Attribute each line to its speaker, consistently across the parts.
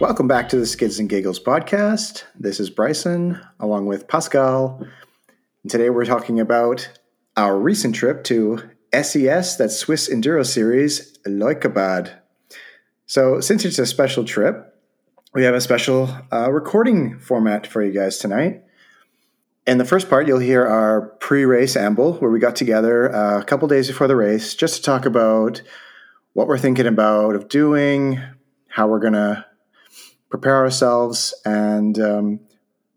Speaker 1: Welcome back to the Skids and Giggles podcast. This is Bryson along with Pascal. And today we're talking about our recent trip to SES, that Swiss Enduro Series, Leukerbad. So, since it's a special trip, we have a special uh, recording format for you guys tonight. In the first part, you'll hear our pre race amble, where we got together uh, a couple days before the race just to talk about what we're thinking about of doing, how we're going to prepare ourselves, and um,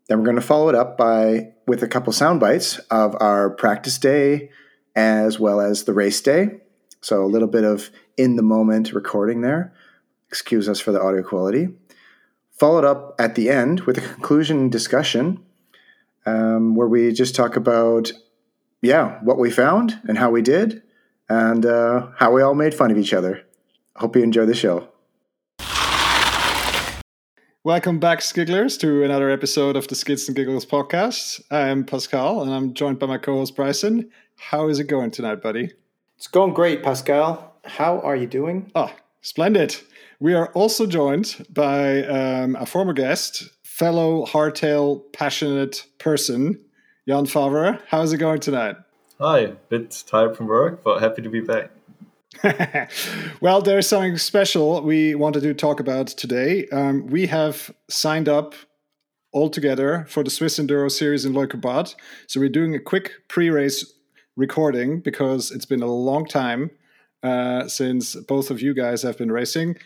Speaker 1: then we're going to follow it up by with a couple sound bites of our practice day as well as the race day. So a little bit of in the moment recording there. Excuse us for the audio quality. Followed up at the end with a conclusion discussion um, where we just talk about, yeah, what we found and how we did and uh, how we all made fun of each other. Hope you enjoy the show.
Speaker 2: Welcome back, Skigglers, to another episode of the Skids and Giggles podcast. I'm Pascal, and I'm joined by my co-host Bryson. How is it going tonight, buddy?
Speaker 1: It's going great, Pascal. How are you doing?
Speaker 2: Oh, splendid. We are also joined by um, a former guest, fellow hardtail passionate person, Jan Favre. How's it going tonight?
Speaker 3: Hi, a bit tired from work, but happy to be back.
Speaker 2: well, there's something special we wanted to talk about today. Um, we have signed up all together for the Swiss Enduro Series in Leukerbad. So we're doing a quick pre-race recording because it's been a long time uh, since both of you guys have been racing.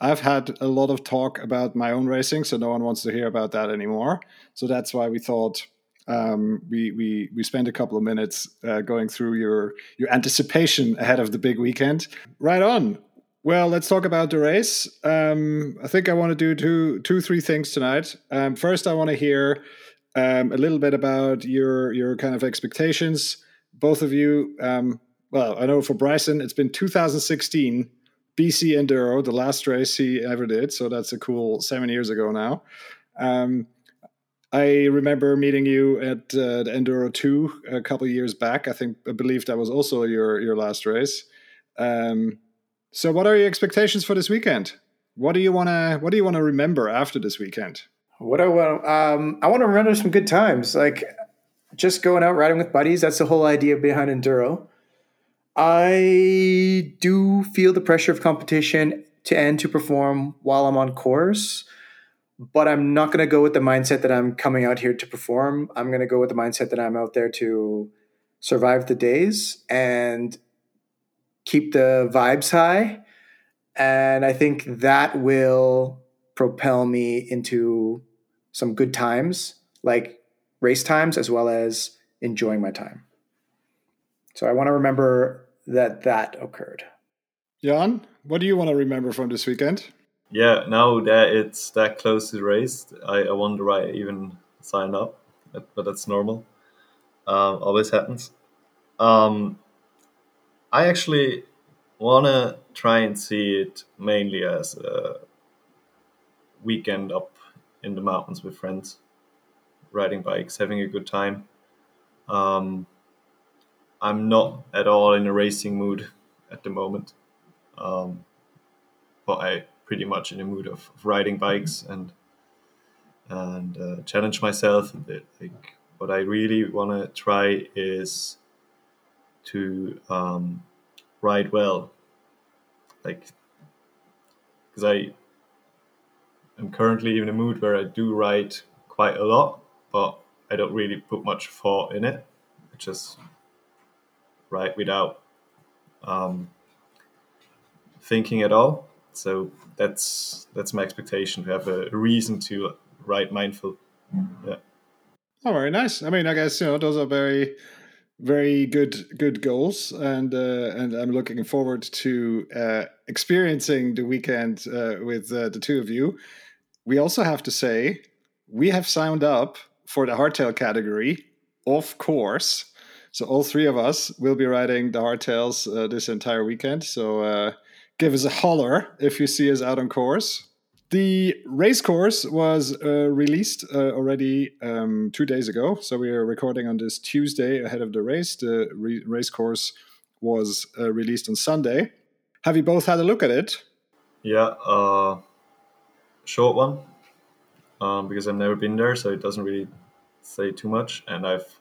Speaker 2: I've had a lot of talk about my own racing, so no one wants to hear about that anymore. So that's why we thought um, we we we spent a couple of minutes uh, going through your your anticipation ahead of the big weekend. Right on. Well, let's talk about the race. Um, I think I want to do two two three things tonight. Um, first, I want to hear um, a little bit about your your kind of expectations. Both of you. Um, well, I know for Bryson, it's been 2016 BC Enduro, the last race he ever did. So that's a cool seven years ago now. Um, I remember meeting you at uh, the Enduro 2 a couple years back. I think I believe that was also your your last race. Um, so, what are your expectations for this weekend? What do you want to What do you want to remember after this weekend?
Speaker 1: What I want, um, I want to remember some good times, like just going out riding with buddies. That's the whole idea behind enduro. I do feel the pressure of competition to end to perform while I'm on course but I'm not going to go with the mindset that I'm coming out here to perform. I'm going to go with the mindset that I'm out there to survive the days and keep the vibes high. And I think that will propel me into some good times, like race times, as well as enjoying my time. So I want to remember that that occurred.
Speaker 2: Jan, what do you want to remember from this weekend?
Speaker 3: Yeah, now that it's that close to the race, I, I wonder why I even signed up, but that's normal. Um, always happens. Um, I actually want to try and see it mainly as a weekend up in the mountains with friends, riding bikes, having a good time. Um, I'm not at all in a racing mood at the moment, um, but I pretty much in the mood of, of riding bikes and and uh, challenge myself a bit. Like what I really want to try is to um, ride well, like because I am currently in a mood where I do ride quite a lot, but I don't really put much thought in it. I just ride without um, thinking at all. So that's that's my expectation to have a reason to write mindful. Yeah.
Speaker 2: Oh, very nice. I mean, I guess you know those are very very good good goals and uh, and I'm looking forward to uh, experiencing the weekend uh, with uh, the two of you. We also have to say we have signed up for the hardtail category, of course. So all three of us will be riding the hardtails uh, this entire weekend. So uh, give us a holler if you see us out on course. The race course was uh, released uh, already um, two days ago. So we are recording on this Tuesday ahead of the race. The re- race course was uh, released on Sunday. Have you both had a look at it?
Speaker 3: Yeah, uh, short one um, because I've never been there, so it doesn't really say too much. And I've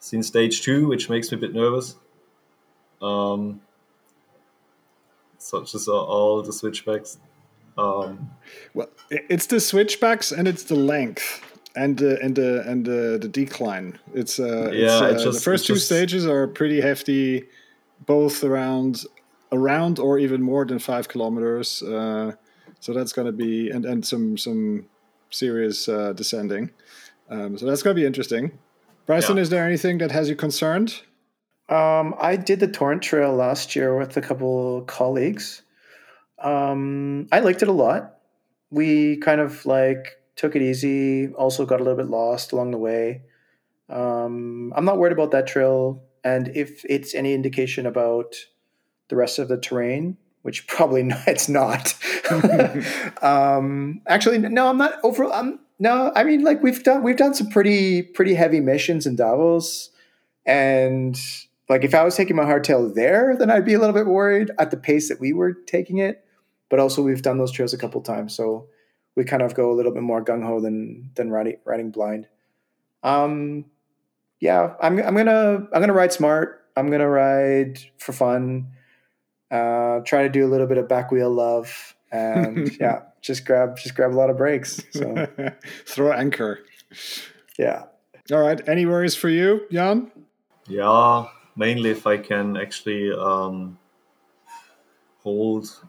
Speaker 3: seen stage two, which makes me a bit nervous. Um, such as all the switchbacks. Um,
Speaker 2: well, it's the switchbacks and it's the length and the and the and the, the decline. It's uh, yeah. It's, uh, just, the first two just... stages are pretty hefty, both around around or even more than five kilometers. Uh, so that's going to be and and some some serious uh, descending. Um, so that's going to be interesting. Bryson, yeah. is there anything that has you concerned?
Speaker 1: Um, I did the Torrent Trail last year with a couple colleagues. Um, I liked it a lot. We kind of like took it easy. Also got a little bit lost along the way. Um, I'm not worried about that trail, and if it's any indication about the rest of the terrain, which probably not, it's not. um, actually, no, I'm not over. I'm no, I mean, like we've done we've done some pretty pretty heavy missions in Davos, and like if I was taking my hardtail there, then I'd be a little bit worried at the pace that we were taking it. But also, we've done those trails a couple times, so we kind of go a little bit more gung ho than than riding riding blind. Um, yeah, I'm I'm gonna I'm gonna ride smart. I'm gonna ride for fun. Uh, try to do a little bit of back wheel love, and yeah, just grab just grab a lot of breaks. So
Speaker 2: throw anchor.
Speaker 1: Yeah.
Speaker 2: All right. Any worries for you, Jan?
Speaker 3: Yeah, mainly if I can actually um, hold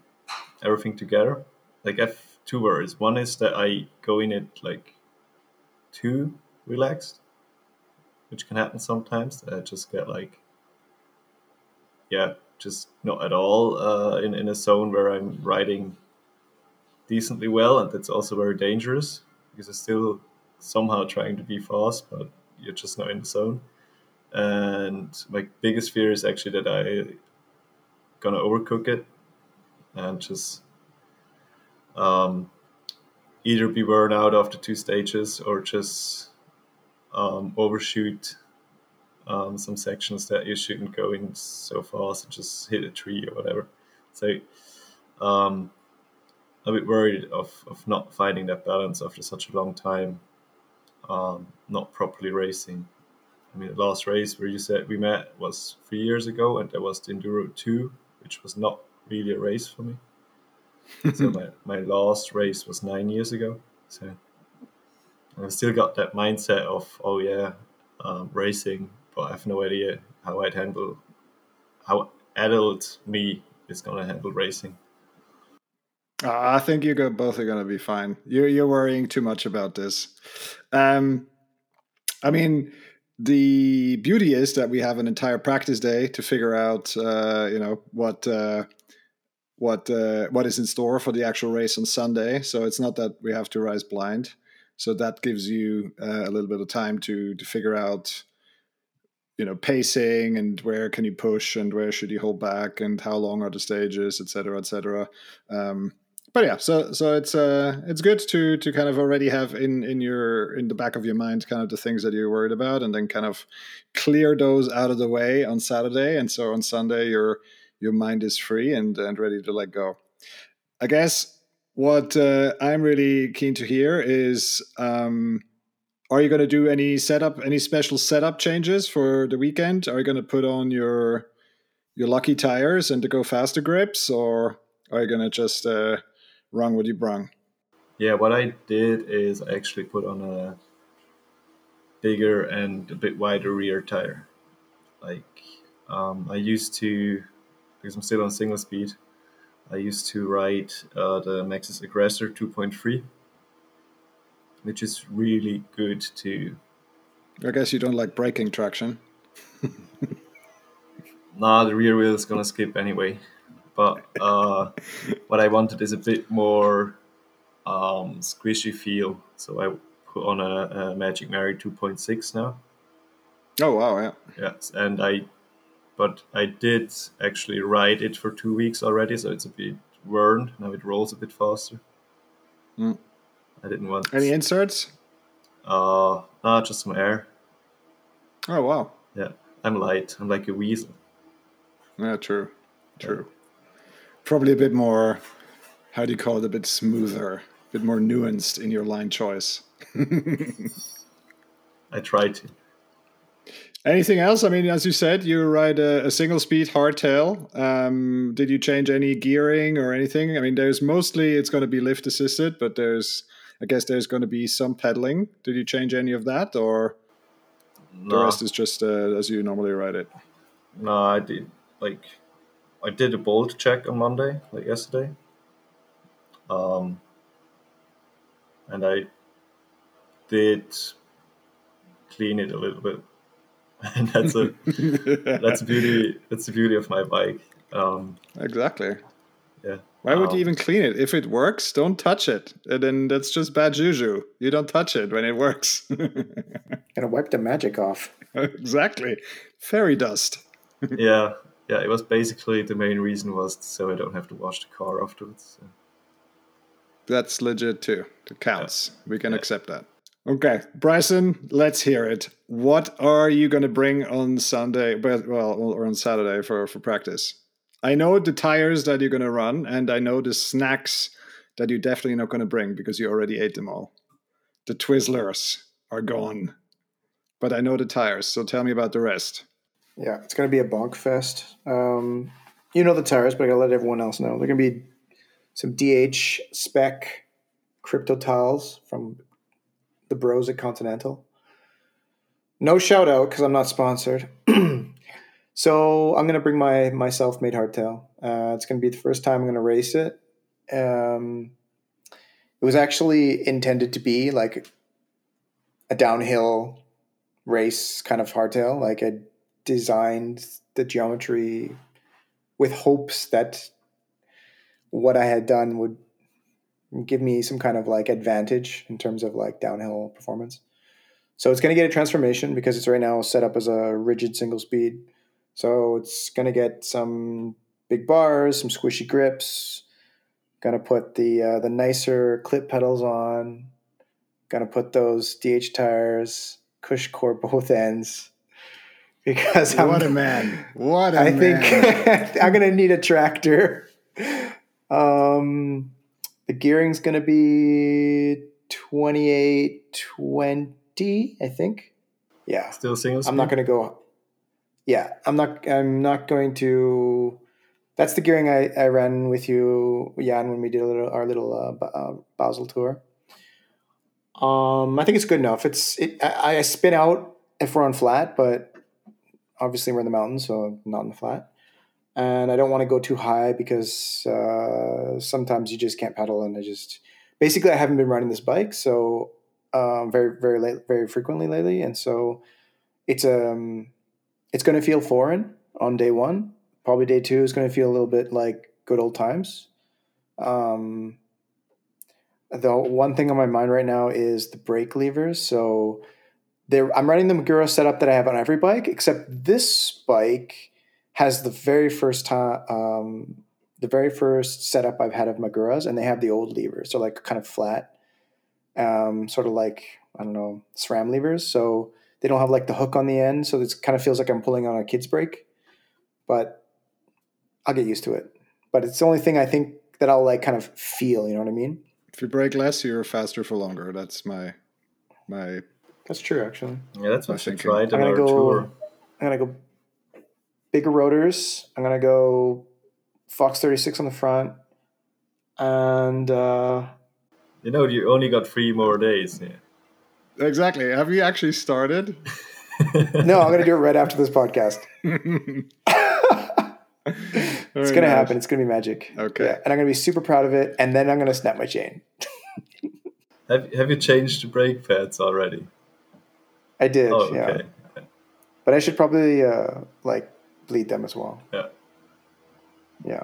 Speaker 3: everything together. Like I have two worries. One is that I go in it like too relaxed, which can happen sometimes. I just get like, yeah, just not at all uh, in in a zone where I'm riding decently well, and that's also very dangerous because I'm still somehow trying to be fast, but you're just not in the zone. And my biggest fear is actually that I gonna overcook it and just um, either be burned out after two stages or just um, overshoot um, some sections that you shouldn't go in so fast and just hit a tree or whatever. So um, I'm a bit worried of, of not finding that balance after such a long time, um, not properly racing. I mean, the last race where you said we met was three years ago, and that was the Enduro 2, which was not really a race for me. so my, my last race was nine years ago. So I've still got that mindset of, oh yeah, um, racing, but I have no idea how I'd handle, how adult me is going to handle racing.
Speaker 2: Uh, I think you both are going to be fine. You're you're worrying too much about this. Um, I mean, the beauty is that we have an entire practice day to figure out, uh, you know, what uh, what uh, what is in store for the actual race on Sunday. So it's not that we have to rise blind. So that gives you uh, a little bit of time to to figure out, you know, pacing and where can you push and where should you hold back and how long are the stages, et cetera, et cetera. Um, but yeah, so so it's uh it's good to to kind of already have in in your in the back of your mind kind of the things that you're worried about, and then kind of clear those out of the way on Saturday, and so on Sunday your your mind is free and and ready to let go. I guess what uh, I'm really keen to hear is. Um, are you going to do any setup, any special setup changes for the weekend? Are you going to put on your your lucky tires and to go faster grips, or are you going to just uh, wrong what you brung?
Speaker 3: Yeah, what I did is I actually put on a bigger and a bit wider rear tire. Like um, I used to, because I'm still on single speed, I used to ride uh, the Maxxis Aggressor 2.3, which is really good to.
Speaker 2: I guess you don't like braking traction.
Speaker 3: nah, the rear wheel is gonna skip anyway but uh, what I wanted is a bit more um, squishy feel. So I put on a, a Magic Mary 2.6 now.
Speaker 2: Oh wow! Yeah.
Speaker 3: Yes, and I, but I did actually ride it for two weeks already, so it's a bit worn. Now it rolls a bit faster. Mm. I didn't want
Speaker 2: any inserts.
Speaker 3: Uh, no, just some air.
Speaker 2: Oh wow!
Speaker 3: Yeah, I'm light. I'm like a weasel.
Speaker 2: Yeah, true, true. Yeah probably a bit more how do you call it? A bit smoother, a bit more nuanced in your line choice.
Speaker 3: I try to.
Speaker 2: Anything else? I mean, as you said, you ride a, a single speed hardtail. Um, did you change any gearing or anything? I mean, there's mostly it's going to be lift assisted, but there's, I guess, there's going to be some pedaling. Did you change any of that, or
Speaker 3: No,
Speaker 2: the rest is just uh, as you normally ride it?
Speaker 3: no, I did like I did a bolt check on Monday, like yesterday. Um, and I did clean it a little bit, and that's a that's the beauty. That's the beauty of my bike. Um,
Speaker 2: exactly.
Speaker 3: yeah.
Speaker 2: Why would
Speaker 3: Um,
Speaker 2: you even clean it? If it works, don't touch it. And then that's just bad juju. You don't touch it when it works.
Speaker 1: Gonna wipe the magic off.
Speaker 2: exactly. Fairy dust.
Speaker 3: yeah, yeah. It was basically the main reason was so I don't have to wash the car afterwards. So.
Speaker 2: That's legit too. It counts. We can
Speaker 3: Yeah.
Speaker 2: accept that. Okay, Bryson, let's hear it. What are you going to bring on Sunday? Well, or on Saturday for for practice? I know the tires that you're going to run, and I know the snacks that you're definitely not going to bring because you already ate them all. The Twizzlers are gone, but I know the tires. So tell me about the rest.
Speaker 1: Yeah, it's gonna be a bonk fest. Um, you know the tires, but I gotta let everyone else know. They're gonna be some DH spec Kryptotals from the bros at Continental. No shout out because I'm not sponsored. so I'm gonna bring my my self made hardtail. Uh, it's gonna be the first time I'm gonna race it. Um, it was actually intended to be like a downhill race kind of hardtail. Like I designed the geometry with hopes that what I had done would give me some kind of like advantage in terms of like downhill performance. So it's going to get a transformation because it's right now set up as a rigid single speed. So it's going to get some big bars, some squishy grips. Going to put the uh, the nicer clip pedals on. Going to put those DH tires, CushCore both ends. Because I'm,
Speaker 2: What a man! What a
Speaker 1: I
Speaker 2: man!
Speaker 1: I think I'm gonna need a tractor. Um, the gearing's gonna be 28, 20, I think. Yeah,
Speaker 3: Still single.
Speaker 1: I'm not gonna go. Yeah, I'm not. I'm not going to. That's the gearing I, I ran with you, Jan, when we did a little, our little uh, Ba- uh, Basel tour. Um, I think it's good enough. It's it. I, I spin out if we're on flat, but obviously we're in the mountains, so not in the flat. And I don't want to go too high because uh, sometimes you just can't pedal, and I just basically I haven't been riding this bike so um, very very late, very frequently lately, and so it's um it's going to feel foreign on day one. Probably day two is going to feel a little bit like good old times. Um, the one thing on my mind right now is the brake levers. So there, I'm running the Magura setup that I have on every bike, except this bike has the very first time, um, the very first setup I've had of Maguras, and they have the old levers. So like kind of flat, um, sort of like I don't know SRAM levers. So they don't have like the hook on the end, so it kind of feels like I'm pulling on a kid's brake. But I'll get used to it. But it's the only thing I think that I'll like kind of feel. You know what I mean?
Speaker 2: if you break less, you're faster for longer. That's my my.
Speaker 1: That's true, actually.
Speaker 3: Yeah, that's
Speaker 2: I
Speaker 3: what we
Speaker 2: think
Speaker 3: tried
Speaker 1: I'm gonna
Speaker 3: our
Speaker 1: go-
Speaker 3: tour.
Speaker 1: I'm gonna go bigger rotors. I'm gonna go Fox 36 on the front, and uh,
Speaker 3: You know, you only got three more days. Yeah.
Speaker 2: Exactly. Have you actually started?
Speaker 1: no, I'm gonna do it right after this podcast. It's gonna happen. It's gonna be magic.
Speaker 2: Okay.
Speaker 1: Yeah, and I'm gonna be super proud of it, and then I'm gonna snap my chain.
Speaker 3: have Have you changed the brake pads already?
Speaker 1: I did,
Speaker 3: Oh,
Speaker 1: yeah. But I should probably uh, like bleed them as well.
Speaker 3: Yeah.
Speaker 1: Yeah.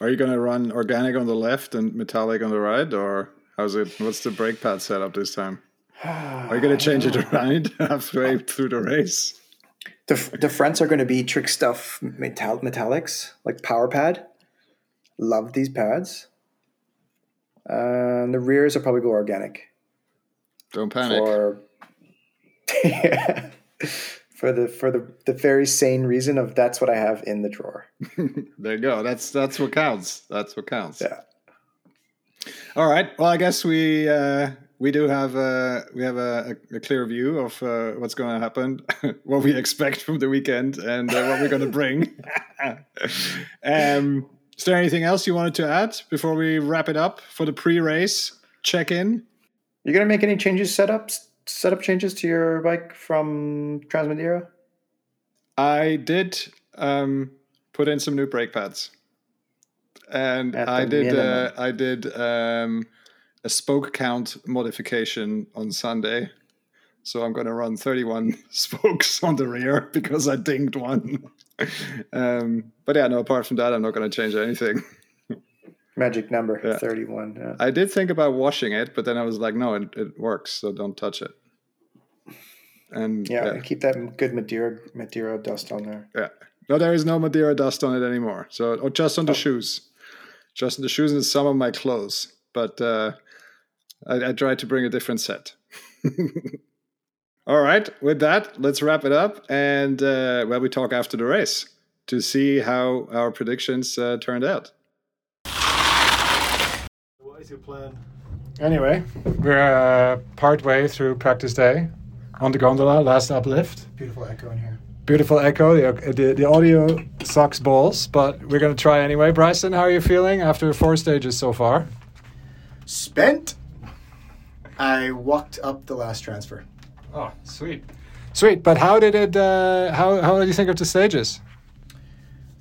Speaker 2: Are you gonna run organic on the left and metallic on the right, or how's it? What's the brake pad setup this time? Are you gonna change it around halfway through the race?
Speaker 1: The, the fronts are going to be Trickstuff metal, metallics like power pad. Love these pads. And the rears are probably go organic
Speaker 2: Don't panic.
Speaker 1: for for the for the the very sane reason of that's what I have in the drawer.
Speaker 2: there you go. That's that's what counts. That's what counts.
Speaker 1: Yeah.
Speaker 4: All right. Well, I guess we uh, we do have a we have a, a clear view of uh, what's going to happen, what we expect from the weekend, and uh, what we're going to bring. um, is there anything else you wanted to add before we wrap it up for the pre-race check-in?
Speaker 1: You're gonna make any changes, setups, setup changes to your bike from Transmadeira?
Speaker 4: I did um, put in some new brake pads, and I did uh. I did um, a spoke count modification on Sunday. So I'm going to run 31 spokes on the rear because I dinged one. um, but yeah, no. Apart from that, I'm not going to change anything.
Speaker 1: Magic number
Speaker 4: Yeah.
Speaker 1: thirty-one. Yeah.
Speaker 4: I did think about washing it, but then I was like, no, it, it works, so don't touch it. And
Speaker 1: Yeah,
Speaker 4: yeah,
Speaker 1: keep that good Madeira Madeira dust on there.
Speaker 4: Yeah. No, there is no Madeira dust on it anymore. So, or just on the shoes, just on the shoes and some of my clothes. But uh, I, I tried to bring a different set. All right. With that, let's wrap it up, and uh, well, we talk after the race to see how our predictions uh, turned out.
Speaker 3: Is your plan?
Speaker 4: Anyway, we're uh, part way through practice day on the gondola, last uplift.
Speaker 1: Beautiful echo in here.
Speaker 4: Beautiful echo. The, the, the audio sucks balls, but we're going to try anyway. Bryson, how are you feeling after four stages so far?
Speaker 1: Spent. I walked up the last transfer.
Speaker 4: Oh, sweet. Sweet, but how did it, uh, how, how did you think of the stages?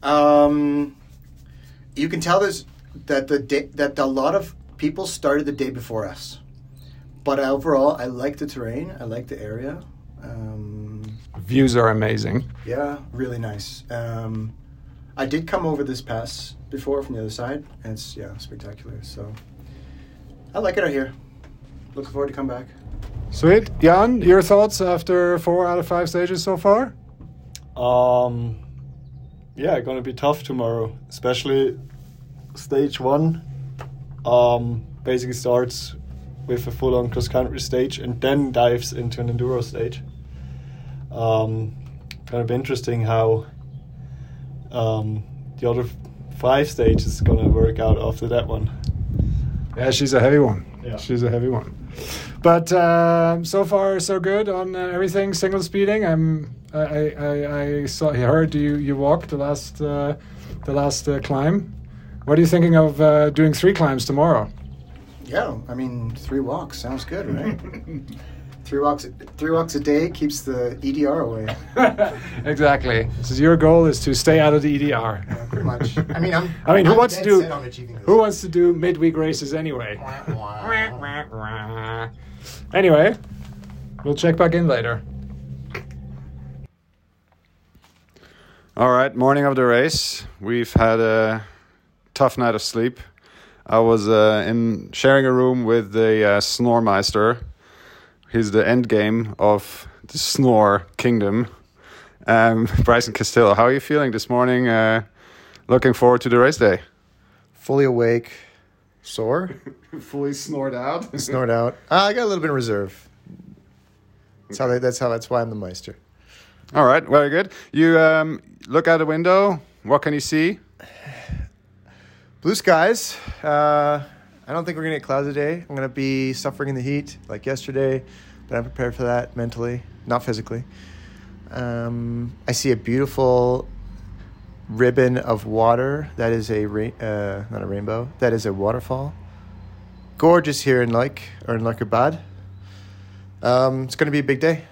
Speaker 1: Um, you can tell there's that the day, that a lot of people started the day before us, but overall, I like the terrain. I like the area. Um,
Speaker 4: Views are amazing.
Speaker 1: yeah, really nice. Um, I did come over this pass before from the other side, and it's yeah spectacular. So I like it out here. Looking forward to come back.
Speaker 4: Sweet. Jan, your thoughts after four out of five stages so far?
Speaker 3: Um, yeah, gonna be tough tomorrow, especially stage one. Um, basically starts with a full-on cross-country stage and then dives into an enduro stage. Um, gonna be interesting how um, the other five stages is gonna work out after that one.
Speaker 4: Yeah, she's a heavy one.
Speaker 3: Yeah.
Speaker 4: She's a heavy one. But um, so far, so good on uh, everything. Single speeding. I'm. I, I, I, I saw. I heard you. You walked the last. Uh, the last uh, climb. What are you thinking of uh, doing three climbs tomorrow?
Speaker 1: Yeah, I mean three walks sounds good, right? three walks, three walks a day keeps the EDR away.
Speaker 4: exactly. So your goal is to stay out of the EDR.
Speaker 1: Yeah, pretty much. I mean, I'm.
Speaker 4: I mean, who
Speaker 1: I'm
Speaker 4: wants to do-
Speaker 1: set on.
Speaker 4: Who wants to do midweek races anyway? Anyway, we'll check back in later. All right, morning of the race. We've had a tough night of sleep. I was uh, in sharing a room with the uh, Snormeister. He's the end game of the Snore Kingdom. Um, Bryson Castillo, how are you feeling this morning? Uh, looking forward to the race day.
Speaker 5: fully awake, sore,
Speaker 4: Fully snored out.
Speaker 5: snored out. Uh, I got a little bit of reserve. That's how. They, that's how. That's why I'm the Meister.
Speaker 4: All right, very good. You um, look out the window. What can you see?
Speaker 5: Blue skies. Uh, I don't think we're gonna get clouds today. I'm gonna be suffering in the heat like yesterday, but I'm prepared for that mentally, not physically. Um, I see a beautiful ribbon of water. That is a ra- uh, not a rainbow. That is a waterfall. Gorgeous here in Lake or in Lekkerbad. Um, it's gonna be a big day.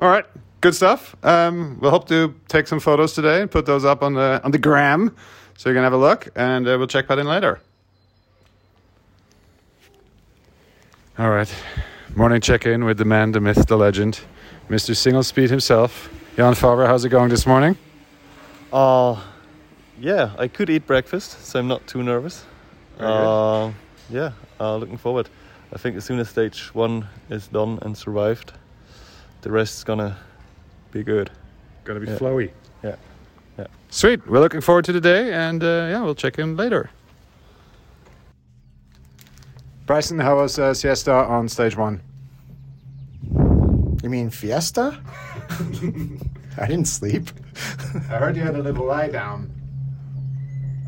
Speaker 4: All right, good stuff. Um, we'll hope to take some photos today and put those up on the on the gram, so you can have a look, and uh, we'll check that in later. All right, morning check-in with the man, the myth, the legend, Mr. Single Speed himself, Jan Favre. How's it going this morning?
Speaker 3: Uh, yeah, I could eat breakfast, so I'm not too nervous. Uh, yeah, uh, looking forward. I think as soon as stage one is done and survived, the rest's gonna be good.
Speaker 4: Gonna be
Speaker 3: Yeah.
Speaker 4: flowy.
Speaker 3: Yeah.
Speaker 4: Sweet. We're looking forward to the day, and uh, yeah, we'll check in later. Bryson, how was uh, siesta on stage one?
Speaker 5: You mean fiesta? I didn't sleep.
Speaker 4: I heard you had a little lie down.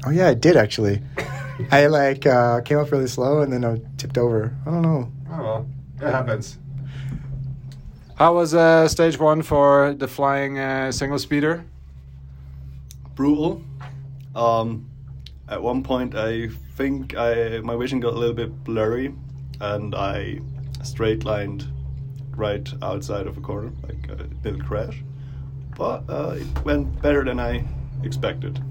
Speaker 5: Oh yeah, I did actually.
Speaker 6: I like uh, came up really slow and then I tipped over. I don't know.
Speaker 4: Oh well, it happens. How was uh, stage one for the flying uh, single speeder?
Speaker 3: Brutal. Um, at one point, I think I my vision got a little bit blurry, and I straight lined right outside of a corner, like a little crash. But uh, it went better than I expected.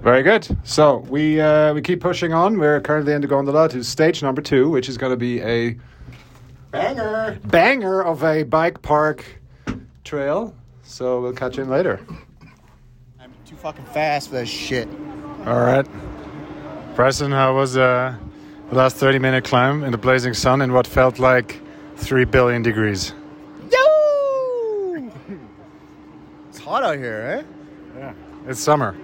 Speaker 4: Very good. So we uh, we keep pushing on. We're currently in the gondola to stage number two, which is going to be a
Speaker 6: Banger.
Speaker 4: banger of a bike park trail. So we'll catch you in later.
Speaker 6: Too fucking fast for that shit.
Speaker 4: All right. Bryson, how was uh, the last 30 minute climb in the blazing sun in what felt like 3 billion degrees?
Speaker 6: Yo! It's hot out here, eh?
Speaker 4: Yeah. It's summer.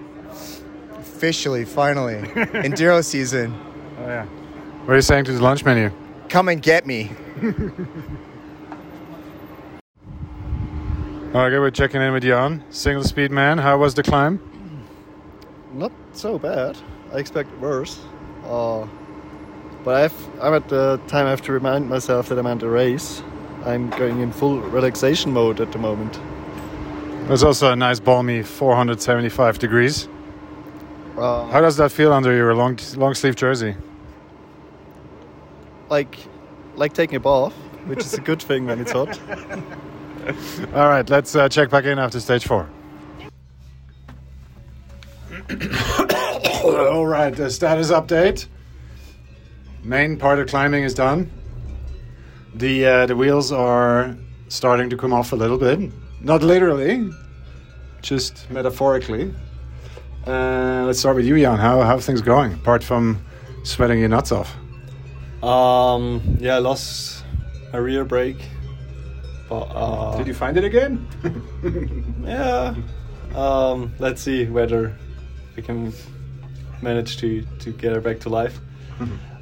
Speaker 6: Officially, finally. Enduro season.
Speaker 4: Oh, yeah. What are you saying to the lunch menu?
Speaker 6: Come and get me.
Speaker 4: Okay, we're checking in with Jan, single speed man. How was the climb?
Speaker 7: Not so bad. I expect worse. Uh, but I've, I'm at the time I have to remind myself that I'm at a race. I'm going in full relaxation mode at the moment.
Speaker 4: It's also a nice balmy 475 degrees.
Speaker 7: Uh,
Speaker 4: How does that feel under your long long sleeve jersey?
Speaker 7: like, like taking a bath, which is a good thing when it's hot.
Speaker 4: All right, let's uh, check back in after stage four. All right, the status update. Main part of climbing is done. The uh, the wheels are starting to come off a little bit, not literally, just metaphorically. Uh, let's start with you, Jan. How how are things going? Apart from sweating your nuts off.
Speaker 3: Um, yeah, I lost a rear brake, but uh,
Speaker 4: Did you find it again?
Speaker 3: yeah. Um, let's see whether we can manage to to get her back to life.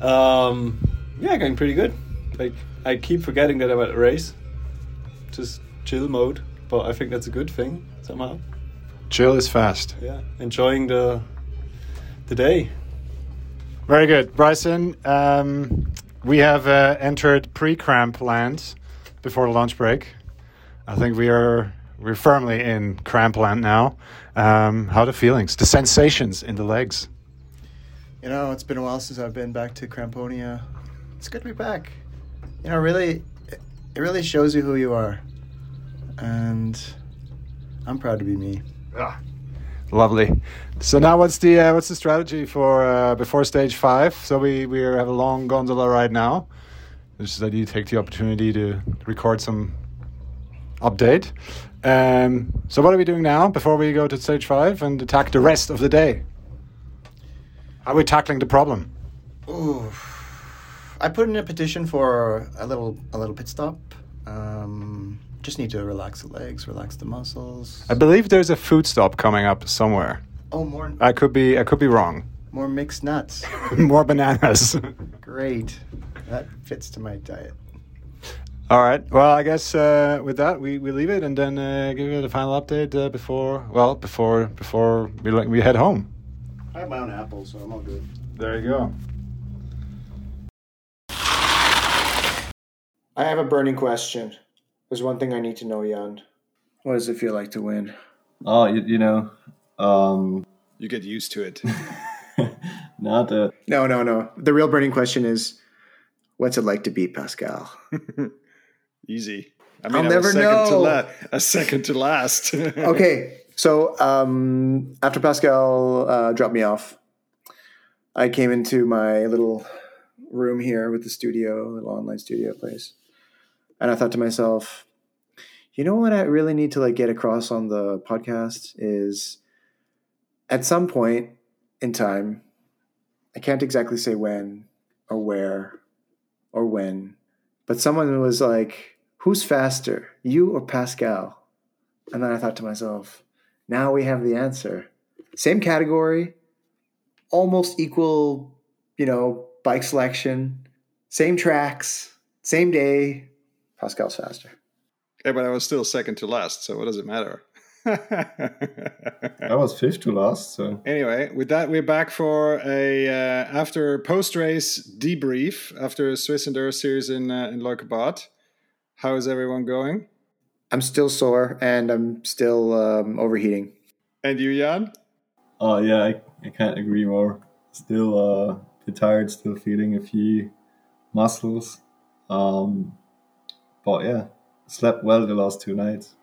Speaker 3: um, yeah, going pretty good. Like I keep forgetting that I'm at a race, just chill mode. But I think that's a good thing somehow.
Speaker 4: Chill is fast.
Speaker 3: Yeah, enjoying the the day.
Speaker 4: Very good, Bryson. Um, we have uh, entered pre-cramp land before the lunch break. I think we are we're firmly in cramp land now. Um, how are the feelings, the sensations in the legs?
Speaker 6: You know, it's been a while since I've been back to Cramponia. It's good to be back. You know, really, it really shows you who you are. And I'm proud to be me.
Speaker 4: Lovely. So now, what's the uh, what's the strategy for uh, before stage five? So we we have a long gondola ride now. Just that you take the opportunity to record some update. Um, so what are we doing now before we go to stage five and attack the rest of the day? How are we tackling the problem?
Speaker 6: Ooh. I put in a petition for a little a little pit stop. Um, just need to relax the legs, relax the muscles.
Speaker 4: I believe there's a food stop coming up somewhere.
Speaker 6: Oh, more
Speaker 4: I could be I could be wrong.
Speaker 6: more mixed nuts.
Speaker 4: More bananas.
Speaker 6: Great. That fits to my diet.
Speaker 4: All right. Well, I guess uh, with that we, we leave it and then uh, give you the final update uh, before well before before we like we head home.
Speaker 1: I have my own apple, so I'm all good.
Speaker 4: There you go.
Speaker 1: I have a burning question. There's one thing I need to know, Jan. What does it feel like to win?
Speaker 3: Oh, you, you know, um,
Speaker 4: You get used to it.
Speaker 3: not a
Speaker 1: No, no, no. The real burning question is, what's it like to beat Pascal?
Speaker 4: Easy. I
Speaker 1: I'll never
Speaker 4: second to
Speaker 1: know.
Speaker 4: la- a second to last.
Speaker 1: okay, so um, after Pascal uh, dropped me off, I came into my little room here with the studio, little online studio place, and I thought to myself, you know what I really need to like get across on the podcast is, at some point in time, I can't exactly say when or where or when, but someone was like, "Who's faster, you or Pascal?" And then I thought to myself, now we have the answer. Same category, almost equal, you know, bike selection, same tracks, same day. Pascal's faster.
Speaker 4: Yeah, but I was still second to last, so what does it matter?
Speaker 3: I was fifth to last, so
Speaker 2: anyway, with that, we're back for a uh, after post race debrief after Swiss Enduro Series in uh, in Leukerbad. How is everyone going?
Speaker 1: I'm still sore and I'm still um, overheating.
Speaker 2: And you, Jan?
Speaker 3: Oh yeah, I, I can't agree more. Still uh, bit tired, still feeling a few muscles. Um, but yeah, slept well the last two nights.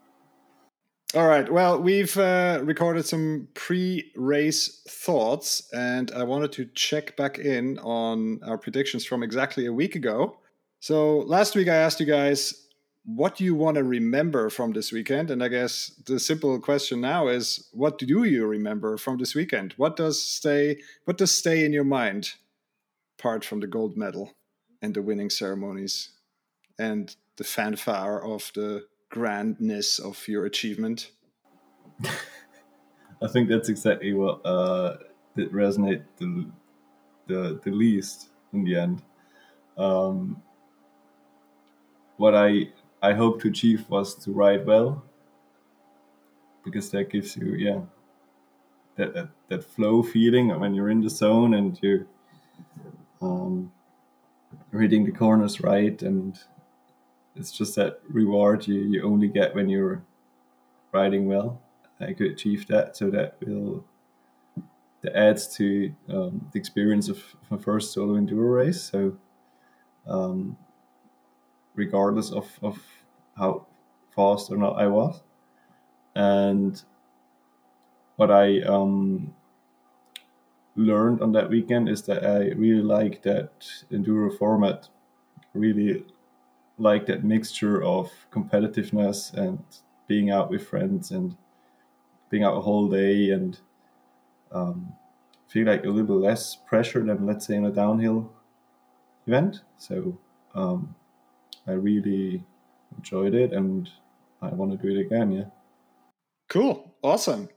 Speaker 2: All right. Well, we've uh, recorded some pre-race thoughts, and I wanted to check back in on our predictions from exactly a week ago. So last week I asked you guys what do you want to remember from this weekend, and I guess the simple question now is, what do you remember from this weekend? What does stay? What does stay in your mind, apart from the gold medal and the winning ceremonies and the fanfare of the grandness of your achievement?
Speaker 3: I think that's exactly what uh, did resonate the, the the least in the end. Um, what I I hope to achieve was to ride well, because that gives you yeah that that, that flow feeling when you're in the zone and you um, reading the corners right and it's just that reward you, you only get when you're riding well. I could achieve that, so that will that adds to um, the experience of my first solo enduro race. So, um, regardless of, of how fast or not I was, and what I um, learned on that weekend is that I really like that enduro format. Really like that mixture of competitiveness and being out with friends and being out a whole day and um, feel like a little bit less pressure than let's say in a downhill event. So um, I really enjoyed it and I want to do it again. Yeah.
Speaker 2: Cool. Awesome.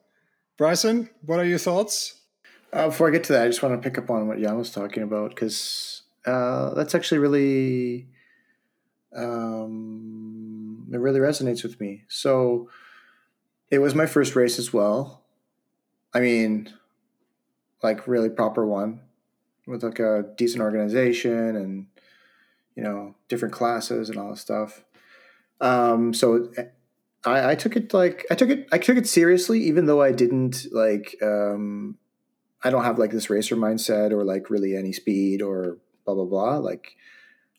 Speaker 2: Bryson, what are your thoughts?
Speaker 1: Uh, before I get to that, I just want to pick up on what Jan was talking about because uh, that's actually really um, it really resonates with me. So it was my first race as well. I mean, like really proper one with like a decent organization and you know different classes and all this stuff. Um, so I, I took it like I took it I took it seriously, even though I didn't like um, I don't have like this racer mindset or like really any speed or blah blah blah. Like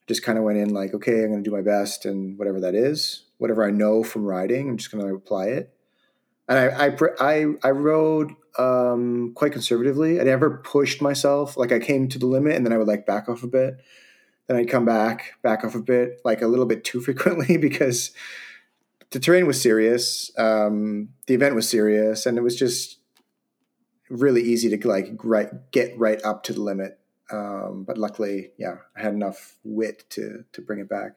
Speaker 1: just kind of went in like, okay, I'm going to do my best and whatever that is, whatever I know from riding, I'm just going to apply it. And I, I, I, I rode um, quite conservatively. I never pushed myself. Like I came to the limit and then I would like back off a bit. Then I'd come back, back off a bit, like a little bit too frequently because the terrain was serious. Um, the event was serious and it was just really easy to like right, get right up to the limit um, but luckily, yeah, I had enough wit to to bring it back.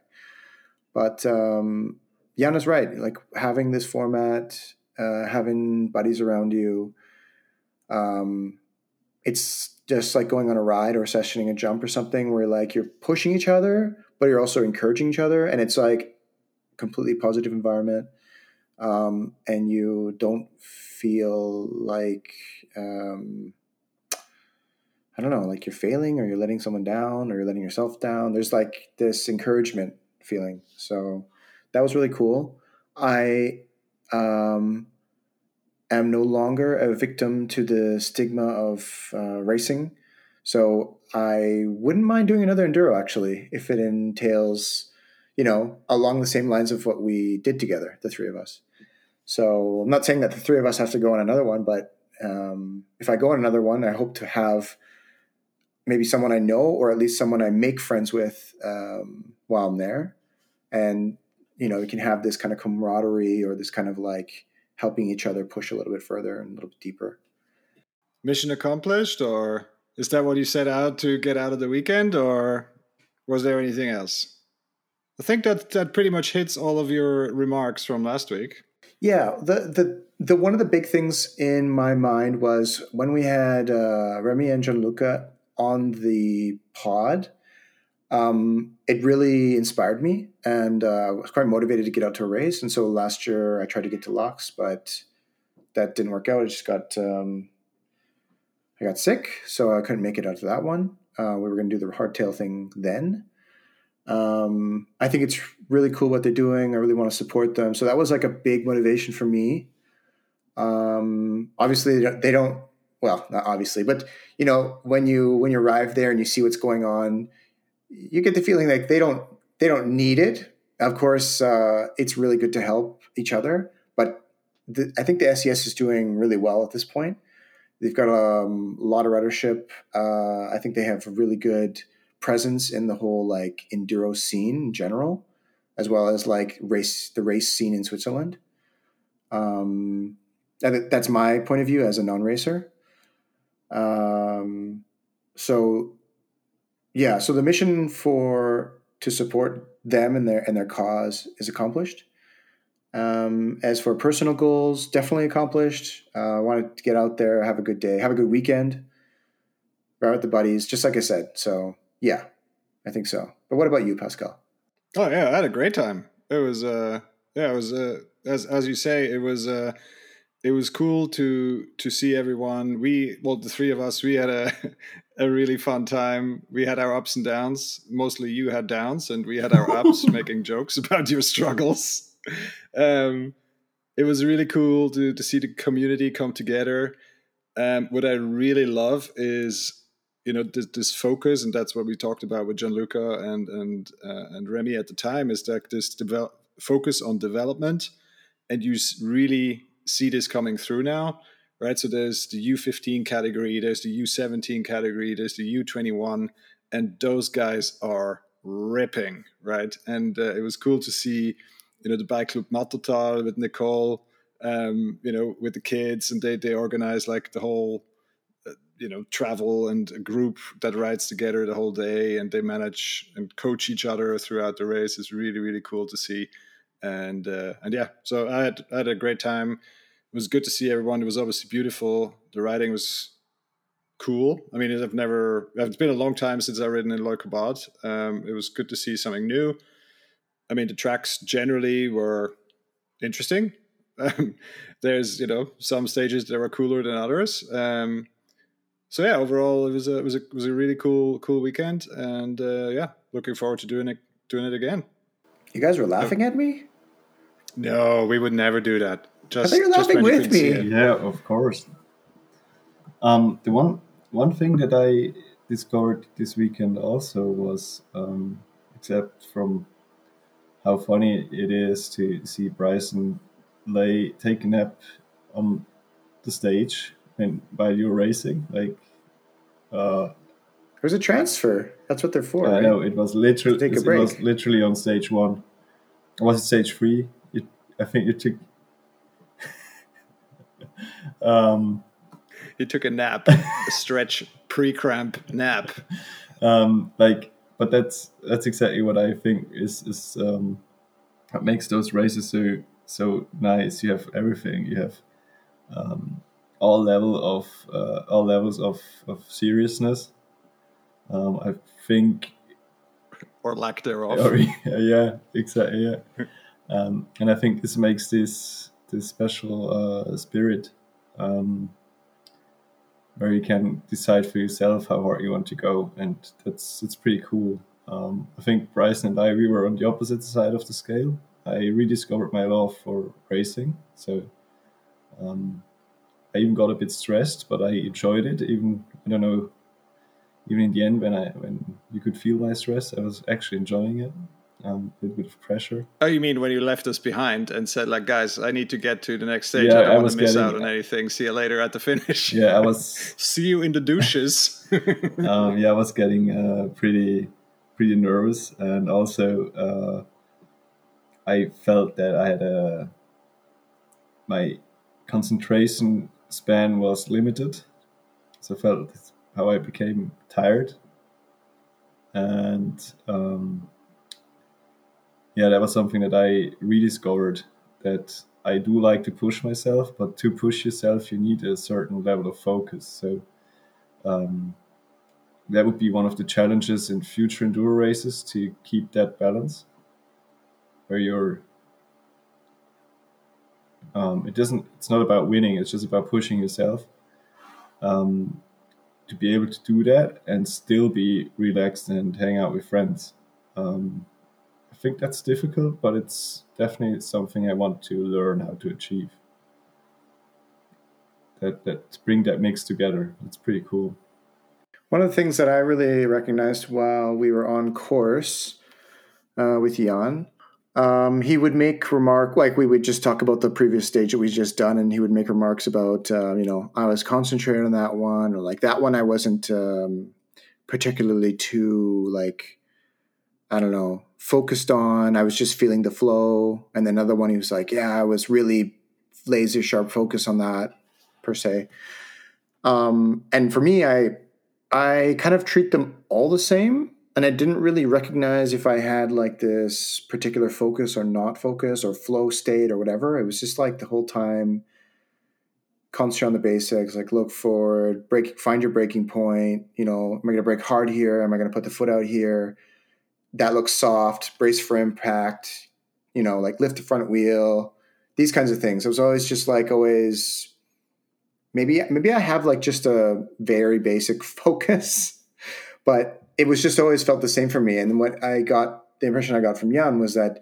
Speaker 1: But um, Jana's right. Like having this format, uh, having buddies around you, um, it's just like going on a ride or sessioning a jump or something where like you're pushing each other, but you're also encouraging each other, and it's like completely positive environment. Um, and you don't feel like um, I don't know, like you're failing or you're letting someone down or you're letting yourself down. There's like this encouragement feeling. So that was really cool. I um, am no longer a victim to the stigma of uh, racing. So I wouldn't mind doing another enduro actually, if it entails, you know, along the same lines of what we did together, the three of us. So I'm not saying that the three of us have to go on another one, but um, if I go on another one, I hope to have maybe someone I know or at least someone I make friends with um, while I'm there. And, you know, we can have this kind of camaraderie or this kind of like helping each other push a little bit further and a little bit deeper.
Speaker 2: Mission accomplished, or is that what you set out to get out of the weekend, or was there anything else? I think that that pretty much hits all of your remarks from last week.
Speaker 1: Yeah, the the the one of the big things in my mind was when we had uh, Remy and Gian-Luca on the pod, um, it really inspired me and uh, I was quite motivated to get out to a race. And so last year I tried to get to Laax, but that didn't work out. I just got um, I got sick, so I couldn't make it out to that one. Uh, we were going to do the hardtail thing then. Um, I think it's really cool what they're doing. I really want to support them. So that was like a big motivation for me. Um, obviously, they don't. Well, not obviously, but you know, when you when you arrive there and you see what's going on, you get the feeling like they don't they don't need it. Of course, uh, it's really good to help each other, but the, I think the SES is doing really well at this point. They've got um, a lot of ridership. Uh, I think they have a really good presence in the whole like enduro scene in general, as well as like race the race scene in Switzerland. Um, that's my point of view as a non-racer. Um, so yeah, so the mission for to support them and their and their cause is accomplished. Um, as for personal goals, definitely accomplished. Uh, I wanted to get out there, have a good day, have a good weekend, ride with the buddies, just like I said. So yeah, I think so. But what about you, Pascal?
Speaker 2: Oh yeah, I had a great time. It was uh yeah, it was uh as as you say, it was uh it was cool to to see everyone. We well the three of us, we had a a really fun time. We had our ups and downs. Mostly you had downs and we had our ups making jokes about your struggles. Um it was really cool to to see the community come together. Um, what I really love is you know this, this, focus and that's what we talked about with Gian-Luca and and uh, and Remy at the time is that this develop, focus on development and you really see this coming through now right? So there's the U15 category there's the U17 category there's the U21 and those guys are ripping right? And uh, it was cool to see you know the bike club Mattertal with Nicole um, you know with the kids and they they organize like the whole you know travel and a group that rides together the whole day and they manage and coach each other throughout the race. Is really really cool to see and uh, and yeah so I had, I had a great time. It was good to see everyone. It was obviously beautiful. The riding was cool. I mean i've never it's been a long time since i've ridden in Leukerbad. um, it was good to see something new. I mean the tracks generally were interesting. Um, there's you know some stages that were cooler than others. Um, so yeah, overall it was a it was a it was a really cool cool weekend, and uh, yeah, looking forward to doing it doing it again.
Speaker 1: You guys were laughing at me.
Speaker 2: No, we would never do that.
Speaker 1: Just, I you're laughing with me.
Speaker 3: Yeah, of course. Um, the one one thing that I discovered this weekend also was, um, except from how funny it is to see Bryson lay take a nap on the stage and while you're racing, like uh,
Speaker 1: there's a transfer. That's what they're for.
Speaker 3: I right? know it was literally take a break. It was literally on stage one. Or was it stage three? It, I think you took. um,
Speaker 2: he took a nap, a stretch pre-cramp nap.
Speaker 3: Um, like, but that's that's exactly what I think is is um, what makes those races so so nice. You have everything. You have um, all level of uh, all levels of, of seriousness. Um, I think,
Speaker 2: or lack thereof.
Speaker 3: Or, yeah, exactly. Yeah, um, and I think this makes this this special uh, spirit um, where you can decide for yourself how hard you want to go, and that's it's pretty cool. Um, I think Bryson and I we were on the opposite side of the scale. I rediscovered my love for racing, so um, I even got a bit stressed, but I enjoyed it. Even I don't know, even in the end when I when you could feel my stress, I was actually enjoying it. Um, a little bit of pressure.
Speaker 2: Oh, you mean when you left us behind and said, like, guys, I need to get to the next stage. Yeah, I don't I want to miss getting, out on anything. See you later at the finish.
Speaker 3: Yeah, I was.
Speaker 2: See you in the douches.
Speaker 3: um, yeah, I was getting uh, pretty, pretty nervous, and also uh, I felt that I had a my concentration span was limited. So I felt how I became tired. And um, yeah, that was something that I rediscovered that I do like to push myself, but to push yourself, you need a certain level of focus. So um, that would be one of the challenges in future enduro races to keep that balance where you're Um, it doesn't. It's not about winning. It's just about pushing yourself. Um, to be able to do that and still be relaxed and hang out with friends. Um, I think that's difficult, but it's definitely something I want to learn how to achieve. That that bring that mix together. It's pretty cool.
Speaker 1: One of the things that I really recognized while we were on course uh, with Jan um, he would make remark like we would just talk about the previous stage that we just done, and he would make remarks about uh, you know I was concentrated on that one or like that one I wasn't um, particularly too like I don't know focused on. I was just feeling the flow, and another one he was like, yeah, I was really laser sharp focus on that per se. Um, and for me, I I kind of treat them all the same and I didn't really recognize if I had like this particular focus or not focus or flow state or whatever. It was just like the whole time concentrate on the basics, like look forward, brake, find your braking point. You know, am I going to brake hard here? Am I going to put the foot out here? That looks soft. Brace for impact. You know, like lift the front wheel. These kinds of things. It was always just like always. Maybe maybe I have like just a very basic focus, but it was just always felt the same for me. And what I got, the impression I got from Jan was that,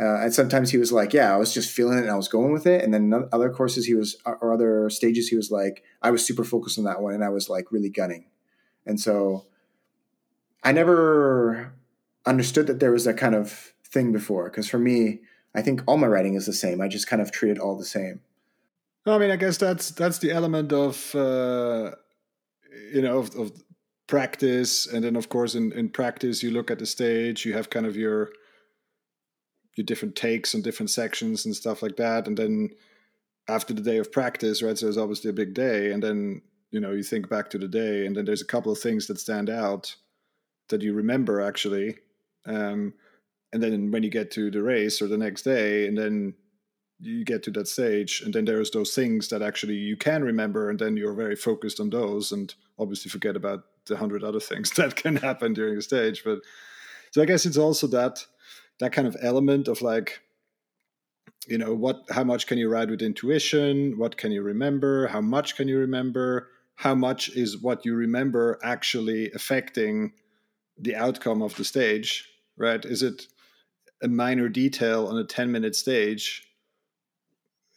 Speaker 1: uh, and sometimes he was like, yeah, I was just feeling it and I was going with it. And then other courses he was, or other stages, he was like, I was super focused on that one and I was like really gunning. And so I never understood that there was that kind of thing before. Cause for me, I think all my writing is the same. I just kind of treat it all the same.
Speaker 2: I mean, I guess that's that's the element of uh, you know of, of practice and then of course in, in practice you look at the stage you have kind of your your different takes on different sections and stuff like that and then after the day of practice right so it's obviously a big day and then you know you think back to the day and then there's a couple of things that stand out that you remember actually um, and then when you get to the race or the next day and then you get to that stage and then there's those things that actually you can remember and then you're very focused on those and obviously forget about the hundred other things that can happen during a stage. But so I guess it's also that that kind of element of like, you know, what how much can you ride with intuition? What can you remember? How much can you remember? How much is what you remember actually affecting the outcome of the stage? Right? Is it a minor detail on a 10 minute stage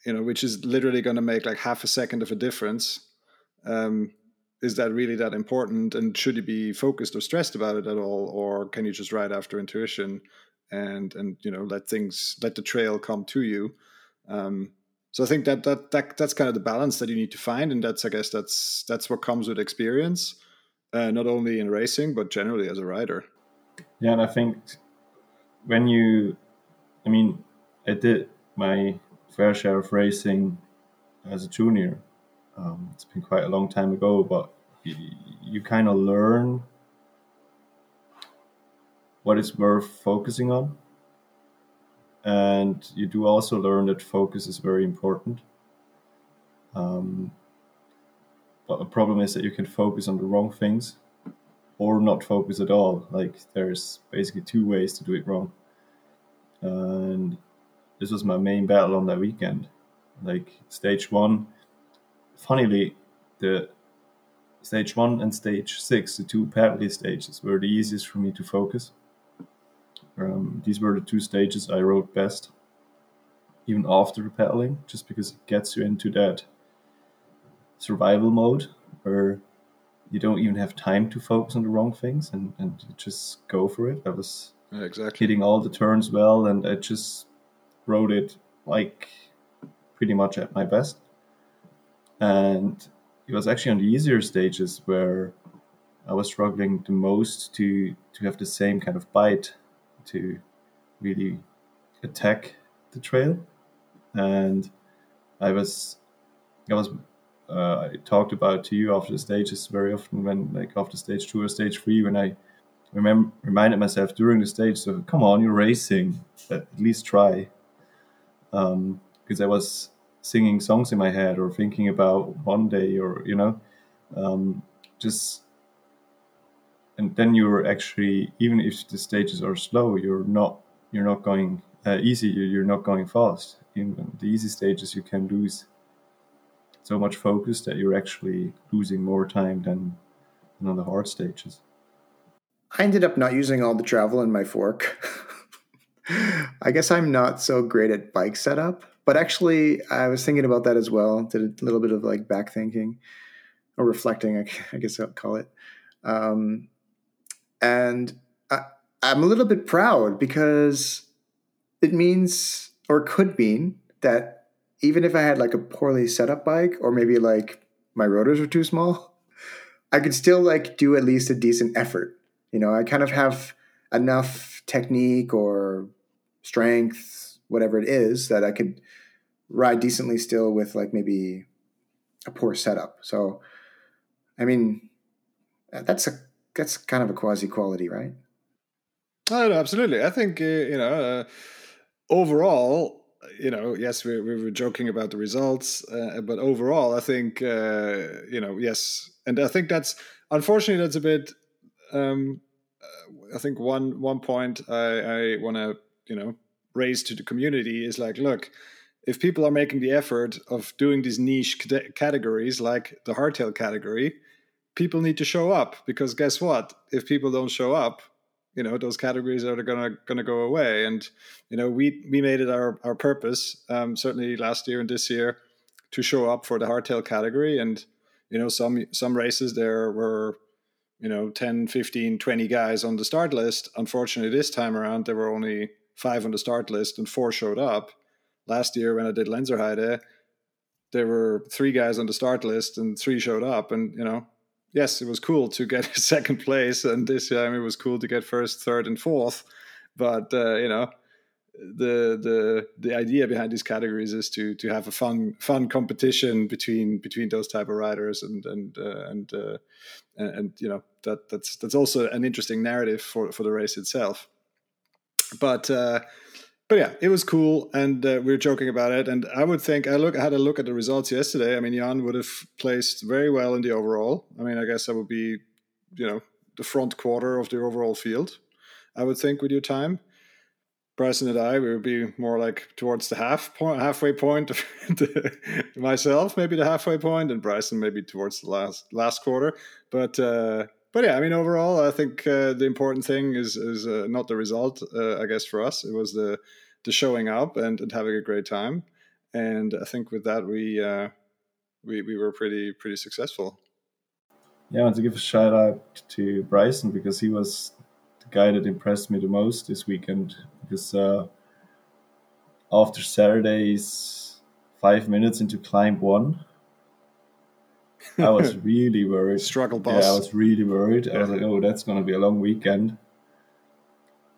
Speaker 2: you know which is literally going to make like half a second of a difference um, is that really that important? And should you be focused or stressed about it at all? Or can you just ride after intuition and and you know let things let the trail come to you? Um, so i think that that that that's kind of the balance that you need to find. And that's i guess that's that's what comes with experience uh, not only in racing but generally as a rider.
Speaker 3: Yeah and i think when you i mean i did my fair share of racing as a junior um, it's been quite a long time ago, but you, you kind of learn what is worth focusing on. And you do also learn that focus is very important. Um, but the problem is that you can focus on the wrong things or not focus at all. Like there's basically two ways to do it wrong. And this was my main battle on that weekend. Like stage one, funnily, the stage one and stage six, the two paddly stages, were the easiest for me to focus. Um, these were the two stages I rode best, even after the paddling, just because it gets you into that survival mode where you don't even have time to focus on the wrong things and, and just go for it. I was
Speaker 2: yeah, exactly.
Speaker 3: hitting all the turns well, and I just rode it like pretty much at my best and it was actually on the easier stages where I was struggling the most to to have the same kind of bite to really attack the trail, and I was I was uh, I talked about to you after the stages very often when like after stage two or stage three when I remember reminded myself during the stage so come on you're racing. At least try. Because um, I was singing songs in my head or thinking about one day or you know um, just and then you're actually even if the stages are slow you're not you're not going uh, easy you're not going fast in the easy stages you can lose so much focus that you're actually losing more time than, than on the hard stages.
Speaker 1: I ended up not using all the travel in my fork. I guess I'm not so great at bike setup, but actually, I was thinking about that as well. Did a little bit of like back thinking or reflecting, I guess I'll call it. Um, and I, I'm a little bit proud because it means, or could mean, that even if I had like a poorly set up bike, or maybe like my rotors were too small, I could still like do at least a decent effort. You know, I kind of have enough technique or strength, whatever it is, that I could ride decently still with like maybe a poor setup. So, I mean, that's a that's kind of a quasi quality, right?
Speaker 2: No, absolutely. I think uh, you know uh, overall, you know, yes, we, we were joking about the results, uh, but overall, I think uh, you know, yes, and I think that's unfortunately that's a bit. Um, I think one one point I, I want to you know raise to the community is like, look, if people are making the effort of doing these niche categories like the hardtail category, people need to show up because guess what? If people don't show up, you know those categories are gonna gonna go away. And you know we we made it our our purpose um, certainly last year and this year to show up for the hardtail category. And you know some some races there were you know 10 15 20 guys on the start list unfortunately this time around there were only five on the start list and four showed up. Last year when i did lenzerheide there were three guys on the start list and three showed up and you know yes it was cool to get second place and this time it was cool to get first third and fourth. But uh, you know the the the idea behind these categories is to to have a fun fun competition between between those type of riders and and uh, and, uh, and, and you know that that's that's also an interesting narrative for for the race itself but uh, but yeah, it was cool, and uh, we were joking about it. And I would think I look I had a look at the results yesterday. I mean, Jan would have placed very well in the overall. I mean, I guess that would be, you know, the front quarter of the overall field. I would think with your time. Bryson and I, we would be more like towards the half point, halfway point. myself, maybe the halfway point, and Bryson maybe towards the last last quarter. But uh, but yeah, I mean, overall, I think uh, the important thing is is uh, not the result. Uh, I guess for us, it was the the showing up and, and having a great time. And I think with that, we uh, we we were pretty pretty successful.
Speaker 3: Yeah, I want to give a shout out to Bryson because he was the guy that impressed me the most this weekend. Because uh, after Saturday's five minutes into climb one, I was really worried.
Speaker 2: Struggle boss.
Speaker 3: Yeah, I was really worried. I was like, oh, that's going to be a long weekend.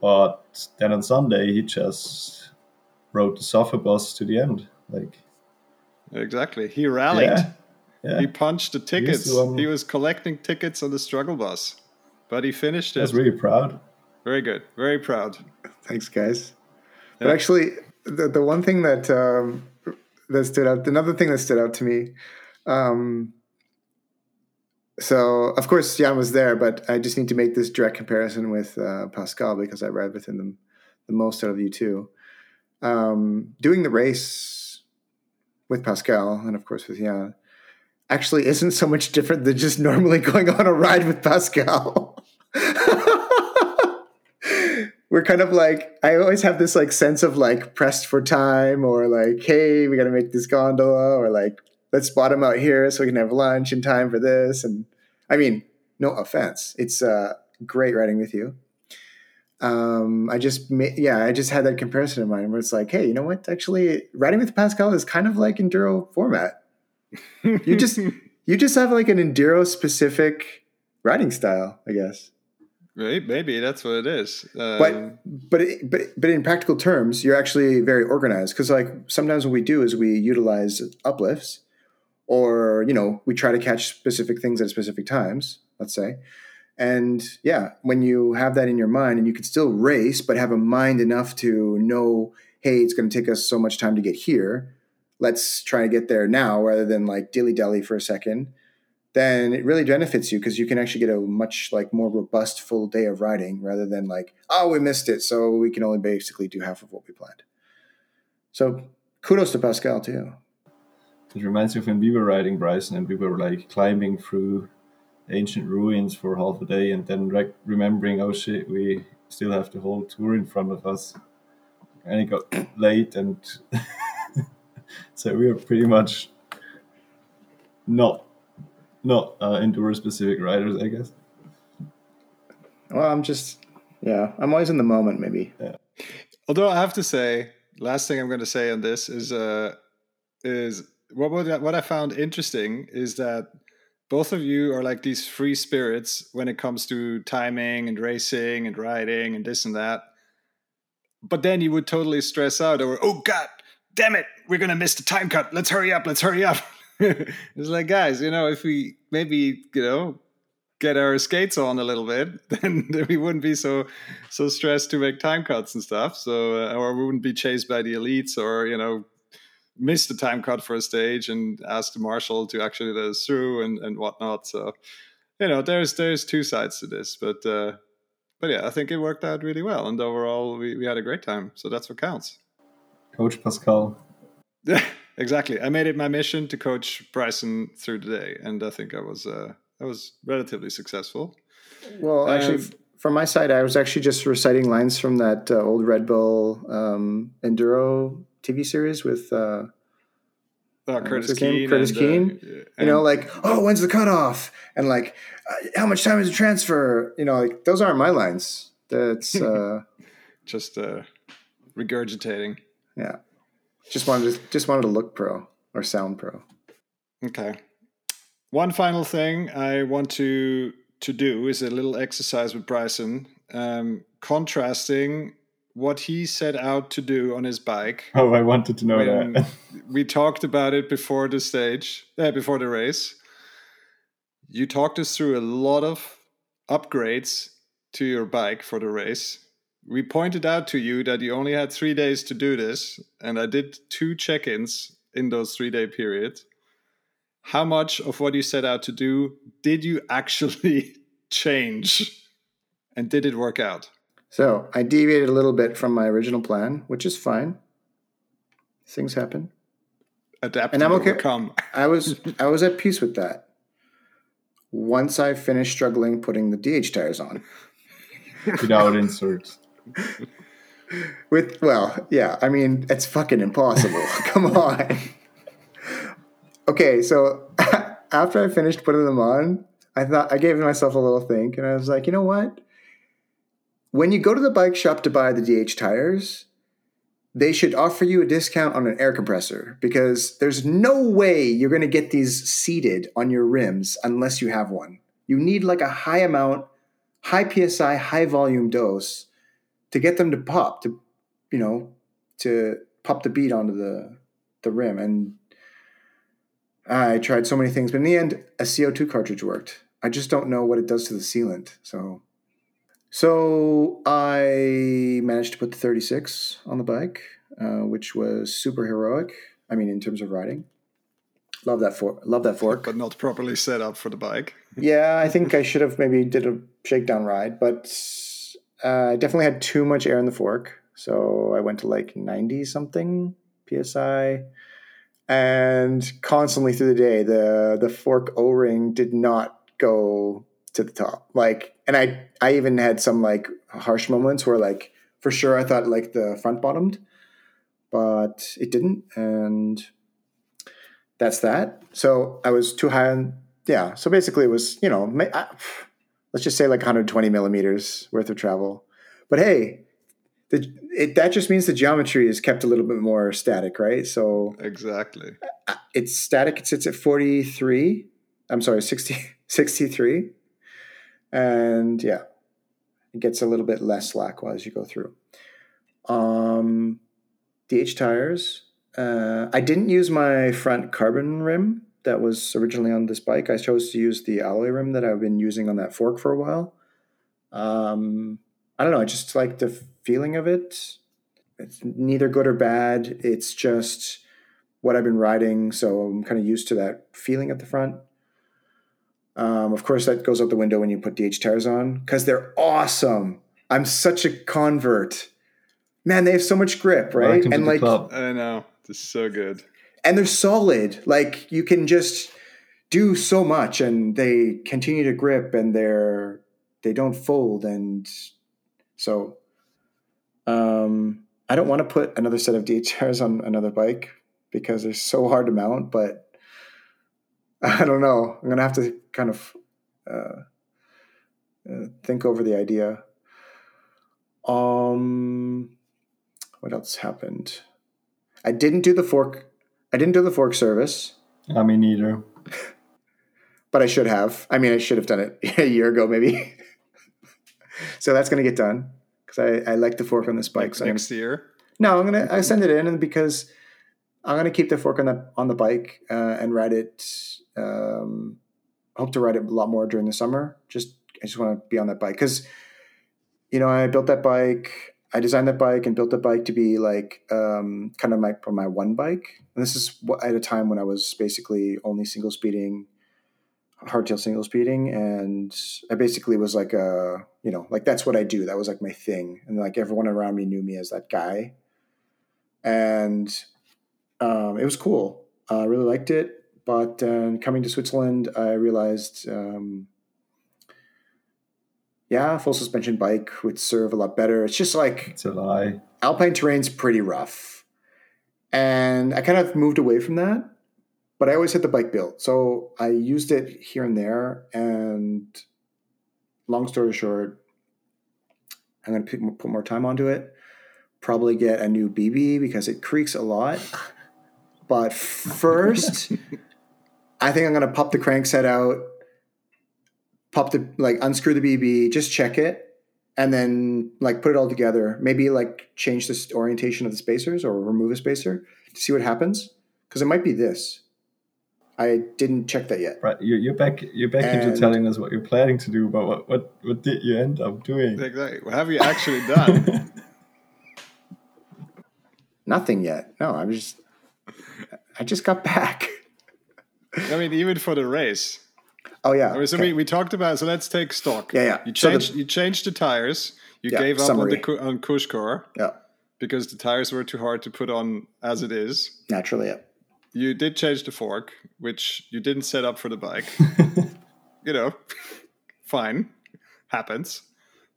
Speaker 3: But then on Sunday, he just rode the suffer bus to the end. Like
Speaker 2: exactly, he rallied. Yeah, yeah. He punched the tickets. He, um,
Speaker 3: he
Speaker 2: was collecting tickets on the struggle bus, but he finished it. I
Speaker 3: was really proud.
Speaker 2: Very good. Very proud.
Speaker 1: Thanks, guys. Yeah. But actually, the the one thing that um, that stood out, another thing that stood out to me. Um, so of course Jan was there, but I just need to make this direct comparison with uh, Pascal because I ride with him the, the most out of you two. Um, doing the race with Pascal and of course with Jan actually isn't so much different than just normally going on a ride with Pascal. We're kind of like I always have this like sense of like pressed for time or like hey we got to make this gondola or like let's spot him out here so we can have lunch in time for this. And I mean, no offense, it's uh, great riding with you. Um, I just, yeah, I just had that comparison in mind where it's like, hey, you know what? Actually, riding with Pascal is kind of like enduro format. you just, you just have like an enduro specific riding style, I guess.
Speaker 2: Right, maybe that's what it is.
Speaker 1: Um, but but but but in practical terms, you're actually very organized because like sometimes what we do is we utilize uplifts or you know we try to catch specific things at specific times let's say. And yeah when you have that in your mind and you can still race but have a mind enough to know hey it's going to take us so much time to get here. Let's try to get there now rather than like dilly dally for a second then it really benefits you because you can actually get a much like more robust full day of riding rather than like oh we missed it so we can only basically do half of what we planned. So kudos to Pascal too.
Speaker 3: It reminds me of when we were riding Bryson and we were like climbing through ancient ruins for half a day and then rec- remembering, oh shit, we still have the whole tour in front of us. And it got late and so we were pretty much not not uh, enduro specific riders, I guess.
Speaker 1: Well, I'm just yeah, I'm always in the moment. Maybe.
Speaker 2: Although I have to say, last thing I'm going to say on this is uh, is what what I, found interesting is that both of you are like these free spirits when it comes to timing and racing and riding and this and that. But then you would totally stress out over, oh god, damn it, we're gonna miss the time cut. Let's hurry up. Let's hurry up. it's like guys, you know, if we maybe you know get our skates on a little bit, then we wouldn't be so so stressed to make time cuts and stuff. So, uh, or we wouldn't be chased by the elites, or you know, miss the time cut for a stage and asked the marshal to actually let us through and and whatnot. So, you know, there's there's two sides to this, but uh, but yeah, I think it worked out really well, and overall we we had a great time. So that's what counts.
Speaker 3: Coach Pascal.
Speaker 2: Yeah, exactly. I made it my mission to coach Bryson through the day, and I think I was. Uh, I was relatively successful.
Speaker 1: Well, actually,
Speaker 2: Um,
Speaker 1: from my side, I was actually just reciting lines from that uh, old Red Bull um, Enduro TV series with, uh,
Speaker 2: Uh, Curtis
Speaker 1: his?
Speaker 2: Keene.
Speaker 1: Curtis
Speaker 2: and,
Speaker 1: Keene?
Speaker 2: Uh,
Speaker 1: you know, like, oh, when's the cutoff? And like, uh, how much time is the transfer? You know, like those aren't my lines. That's uh,
Speaker 2: just uh, regurgitating.
Speaker 1: yeah. Just wanted to just wanted to look pro or sound pro.
Speaker 2: Okay. One final thing I want to to do is a little exercise with Bryson, um, contrasting what he set out to do on his bike.
Speaker 3: Oh, I wanted to know that.
Speaker 2: we talked about it before the stage, uh, before the race. You talked us through a lot of upgrades to your bike for the race. We pointed out to you that you only had three days to do this, and I did two check ins in those three day period. How much of what you set out to do did you actually change? And did it work out?
Speaker 1: So I deviated a little bit from my original plan, which is fine. Things happen.
Speaker 2: Adapt
Speaker 1: And
Speaker 2: and
Speaker 1: I'm okay-
Speaker 2: overcome.
Speaker 1: I was I was at peace with that. Once I finished struggling putting the DH tires on.
Speaker 3: Without inserts.
Speaker 1: With well, yeah, I mean it's fucking impossible. Come on. okay, so after I finished putting them on, I thought I gave myself a little think, and I was like, you know what? When you go to the bike shop to buy the DH tires, they should offer you a discount on an air compressor because there's no way you're going to get these seated on your rims unless you have one. You need like a high amount, high PSI, high volume dose to get them to pop to you know to pop the bead onto the the rim and I tried so many things but in the end a CO2 cartridge worked. I just don't know what it does to the sealant. So so I managed to put the 36 on the bike, uh, which was super heroic. I mean, in terms of riding, love that fork. Love that fork.
Speaker 2: But not properly set up for the bike.
Speaker 1: Yeah, I think I should have maybe did a shakedown ride, but uh, I definitely had too much air in the fork, so I went to like ninety something psi, and constantly through the day, the the fork O ring did not go to the top. Like, and I I even had some like harsh moments where like for sure I thought like the front bottomed, but it didn't, and that's that. So I was too high on yeah. So basically, it was you know, I, let's just say like 120 millimeters worth of travel. But hey, the, it, that just means the geometry is kept a little bit more static, right? So
Speaker 2: Exactly.
Speaker 1: it's static. It sits at 43. I'm sorry, 60, 63. And yeah, it gets a little bit less slack as you go through. Um, DH tires. Uh, I didn't use my front carbon rim that was originally on this bike. I chose to use the alloy rim that I've been using on that fork for a while. Um, I don't know. I just like the feeling of it. It's neither good or bad. It's just what I've been riding, so I'm kind of used to that feeling at the front. Um, of course, that goes out the window when you put DH tires on because they're awesome. I'm such a convert. Man, they have so much grip, right?
Speaker 3: Welcome to
Speaker 1: and
Speaker 3: the
Speaker 1: like,
Speaker 3: club.
Speaker 2: I know. This is so good.
Speaker 1: and they're solid. Like you can just do so much, and they continue to grip, and they're they don't fold, and so um, I don't want to put another set of DHRs on another bike because they're so hard to mount. But I don't know. I'm gonna have to kind of uh, uh, think over the idea. Um, what else happened? I didn't do the fork. I didn't do the fork service,
Speaker 3: I mean, neither.
Speaker 1: but I should have. I mean, I should have done it a year ago, maybe. so that's gonna get done because I, I like the fork on this bike. So I'm
Speaker 2: Next year.
Speaker 1: no, I'm gonna I send it in, and because I'm gonna keep the fork on the on the bike uh, and ride it. Um, hope to ride it a lot more during the summer. Just I just want to be on that bike because you know I built that bike. I designed that bike and built the bike to be like um, kind of my my one bike. And this is at a time when I was basically only single speeding, hardtail single speeding, and I basically was like a you know like that's what I do. That was like my thing, and like everyone around me knew me as that guy, and um, it was cool. I really liked it. But uh, coming to Switzerland, I realized, um, yeah, full suspension bike would serve a lot better. It's just like
Speaker 3: It's a lie.
Speaker 1: alpine terrain's pretty rough. And I kind of moved away from that, but I always had the bike built. So I used it here and there. And long story short, I'm going to put more time onto it. Probably get a new BB because it creaks a lot. But first, I think I'm going to pop the crankset out, pop the, like, unscrew the BB, just check it and then like put it all together. Maybe like change the orientation of the spacers or remove a spacer to see what happens because it might be this. I didn't check that yet.
Speaker 3: Right, you're, you're back. You're back into telling us what you're planning to do, but what what, what did you end up doing?
Speaker 2: Exactly. What have you actually done?
Speaker 1: Nothing yet. No, I'm just. I just got back.
Speaker 2: I mean, even for the race.
Speaker 1: Oh yeah.
Speaker 2: I mean, so
Speaker 1: okay.
Speaker 2: we, we talked about. So let's take stock.
Speaker 1: Yeah, yeah.
Speaker 2: You
Speaker 1: So the-
Speaker 2: changed. you changed the tires. You
Speaker 1: Yeah,
Speaker 2: gave up
Speaker 1: summary.
Speaker 2: on the on CushCore
Speaker 1: yeah.
Speaker 2: because the tires were too hard to put on as it is.
Speaker 1: Naturally, yeah.
Speaker 2: You did change the fork, which you didn't set up for the bike. you know, fine, happens.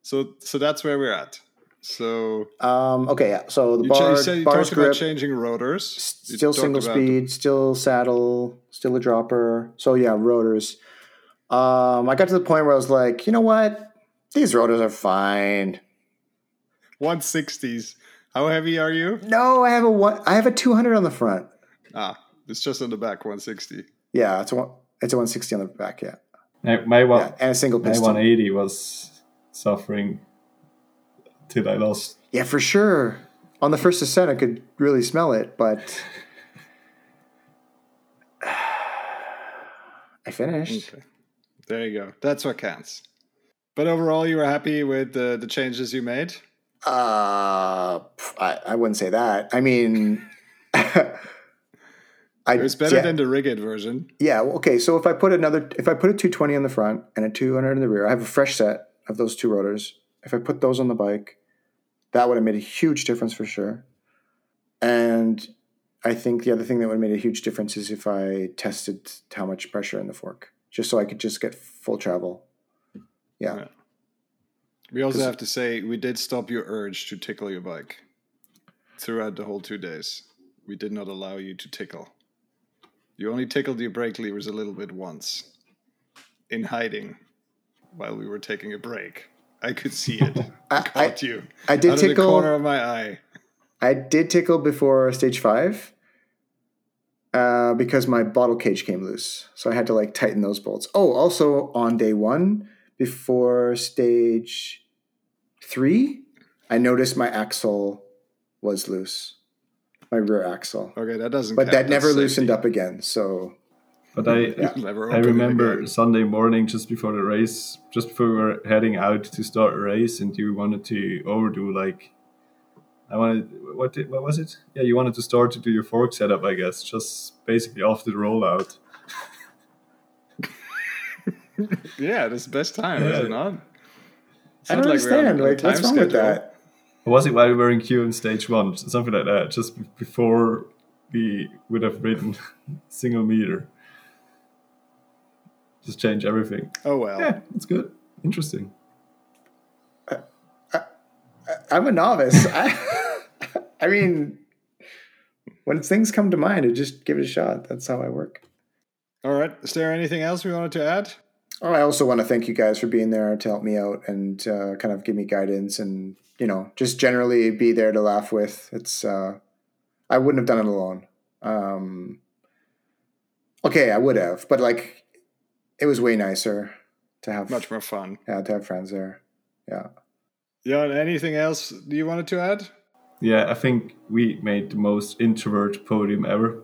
Speaker 2: So so that's where we're at. So
Speaker 1: Um, okay, yeah. So the
Speaker 2: you, cha-
Speaker 1: bar,
Speaker 2: you said you
Speaker 1: bars
Speaker 2: talked about changing rotors. You
Speaker 1: still single
Speaker 2: about-
Speaker 1: speed, still saddle, still a dropper. So yeah, rotors. Um, I got to the point where I was like, you know what? These rotors are fine.
Speaker 2: 160s. How heavy are you?
Speaker 1: No, I have a one. I have a 200 on the front.
Speaker 2: Ah, it's just on the back 160.
Speaker 1: Yeah, it's a one. It's a 160 on the back. Yeah,
Speaker 3: my my, one,
Speaker 1: yeah, and a single
Speaker 3: my
Speaker 1: piston.
Speaker 3: 180 was suffering till I lost.
Speaker 1: Yeah, for sure. On the first ascent, I could really smell it, but I finished.
Speaker 2: Okay. There you go. That's what counts. But overall, you were happy with the, the changes you made?
Speaker 1: Uh, I, I wouldn't say that. I mean, I,
Speaker 2: It was better
Speaker 1: yeah,
Speaker 2: than the rigged version.
Speaker 1: yeah. Okay, so if I put another, if I put a 220 on the front and a 200 in the rear, I have a fresh set of those two rotors. If I put those on the bike, that would have made a huge difference for sure. And I think the other thing that would have made a huge difference is if I tested how much pressure in the fork, just so I could just get full travel. Yeah.
Speaker 2: Yeah. We also have to say we did stop your urge to tickle your bike throughout the whole two days. We did not allow you to tickle. You only tickled your brake levers a little bit once in hiding while we were taking a break. I could see it. I caught you.
Speaker 1: I did
Speaker 2: out of the
Speaker 1: tickle-
Speaker 2: corner of my eye.
Speaker 1: I did tickle before stage five uh, because my bottle cage came loose. So I had to like tighten those bolts. Oh, also on day one, before stage three, I noticed my axle was loose, my rear axle.
Speaker 2: Okay, that doesn't.
Speaker 1: But
Speaker 2: count.
Speaker 1: that never
Speaker 2: That's
Speaker 1: loosened
Speaker 2: safety.
Speaker 1: up again. So
Speaker 3: But I
Speaker 1: Yeah.
Speaker 3: I remember. Sunday morning just before the race, just before we were heading out to start a race, and you wanted to overdo like. I wanted what did, what was it? Yeah, you wanted to start to do your fork setup, I guess, just basically after the rollout.
Speaker 2: Yeah, that's the best time, is
Speaker 3: Yeah.
Speaker 2: it not? It's
Speaker 1: I don't
Speaker 2: like
Speaker 1: understand. Like, what's wrong with that?
Speaker 3: Or was it while we were in queue in stage one, something like that, just before we would have ridden single meter. Just change everything.
Speaker 2: Oh well.
Speaker 3: Yeah, it's good. Interesting.
Speaker 1: I'm a novice. I, I mean, when things come to mind, I just give it a shot. That's how I work.
Speaker 2: All right. Is there anything else we wanted to add?
Speaker 1: Oh, I also want to thank you guys for being there to help me out and uh, kind of give me guidance and you know just generally be there to laugh with. It's uh, I wouldn't have done it alone. Um, okay, I would have, but like it was way nicer to have
Speaker 2: Much more fun.
Speaker 1: yeah to have friends there. Yeah.
Speaker 2: Yeah. Anything else you wanted to add?
Speaker 3: Yeah, I think we made the most introvert podium ever.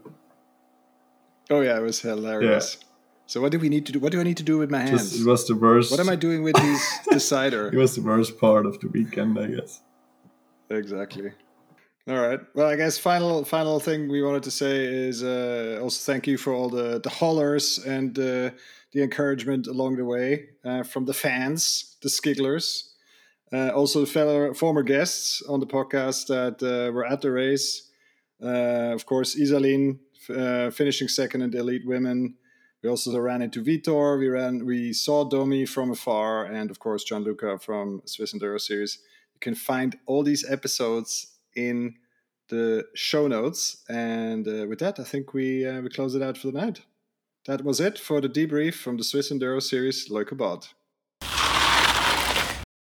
Speaker 2: Oh yeah, it was hilarious. Yeah. So what do we need to do? What do I need to do with my hands?
Speaker 3: Just, it was the worst.
Speaker 2: what am I doing with these decider?
Speaker 3: It was the worst part of the weekend, I guess.
Speaker 2: Exactly. All right. Well, I guess final final thing we wanted to say is uh, also thank you for all the the hollers and uh, the encouragement along the way uh, from the fans, the skigglers, uh, also fellow former guests on the podcast that uh, were at the race. Uh, of course, Ysaline uh, finishing second in the elite women. We also ran into Vitor. We ran. We saw Domi from afar, and of course John Gian-Luca from Swiss Enduro Series. You can find all these episodes in the show notes. And uh, with that, I think we we close it out for the night. That was it for the debrief from the Swiss Enduro Series Leukerbad.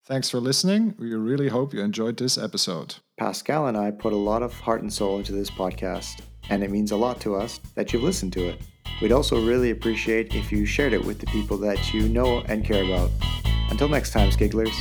Speaker 2: Thanks for listening. We really hope you enjoyed this episode.
Speaker 1: Pascal and I put a lot of heart and soul into this podcast, and it means a lot to us that you've listened to it. We'd also really appreciate if you shared it with the people that you know and care about. Until next time, Skigglers.